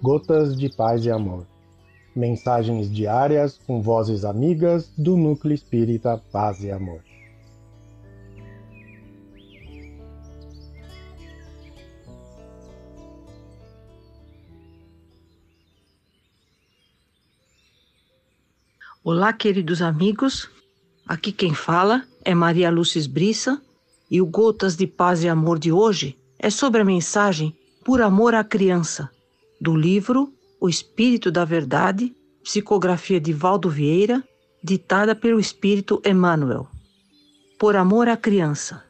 Gotas de Paz e Amor. Mensagens diárias com vozes amigas do Núcleo Espírita Paz e Amor. Olá, queridos amigos. Aqui quem fala é Maria Lúcia Brissa e o Gotas de Paz e Amor de hoje é sobre a mensagem Por Amor à Criança, do livro O Espírito da Verdade, psicografia de Valdo Vieira, ditada pelo Espírito Emmanuel. Por amor à criança.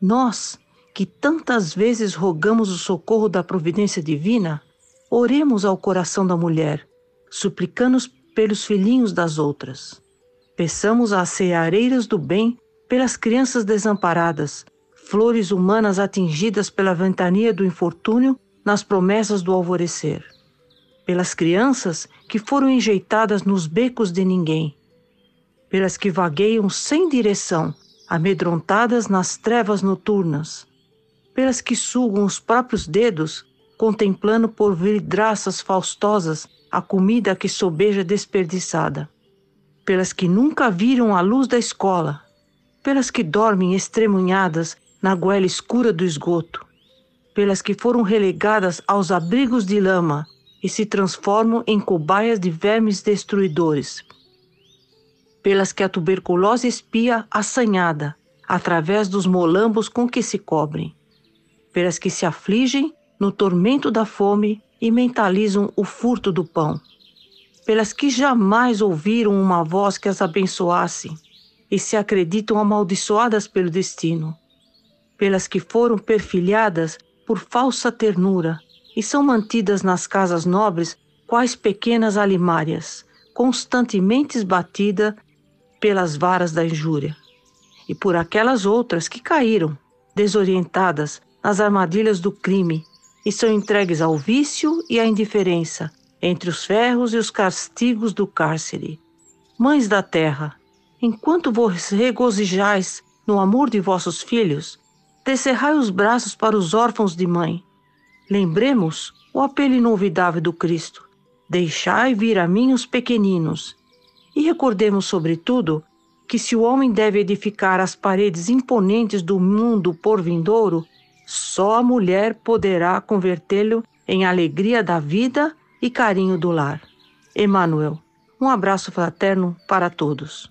Nós, que tantas vezes rogamos o socorro da providência divina, oremos ao coração da mulher, suplicando pelos filhinhos das outras. Peçamos às ceareiras do bem pelas crianças desamparadas, flores humanas atingidas pela ventania do infortúnio nas promessas do alvorecer. Pelas crianças que foram enjeitadas nos becos de ninguém. Pelas que vagueiam sem direção, amedrontadas nas trevas noturnas. Pelas que sugam os próprios dedos, contemplando por vidraças faustosas a comida que sobeja desperdiçada. Pelas que nunca viram a luz da escola. Pelas que dormem estremunhadas na goela escura do esgoto, pelas que foram relegadas aos abrigos de lama e se transformam em cobaias de vermes destruidores, pelas que a tuberculose espia assanhada através dos molambos com que se cobrem, pelas que se afligem no tormento da fome e mentalizam o furto do pão, pelas que jamais ouviram uma voz que as abençoasse e se acreditam amaldiçoadas pelo destino, pelas que foram perfilhadas por falsa ternura e são mantidas nas casas nobres quais pequenas alimárias, constantemente esbatida pelas varas da injúria, e por aquelas outras que caíram, desorientadas, nas armadilhas do crime e são entregues ao vício e à indiferença, entre os ferros e os castigos do cárcere. Mães da terra, enquanto vos regozijais no amor de vossos filhos, Descerrai os braços para os órfãos de mãe. Lembremos o apelo inolvidável do Cristo: Deixai vir a mim os pequeninos. E recordemos, sobretudo, que se o homem deve edificar as paredes imponentes do mundo por vindouro, só a mulher poderá convertê-lo em alegria da vida e carinho do lar. Emmanuel, um abraço fraterno para todos.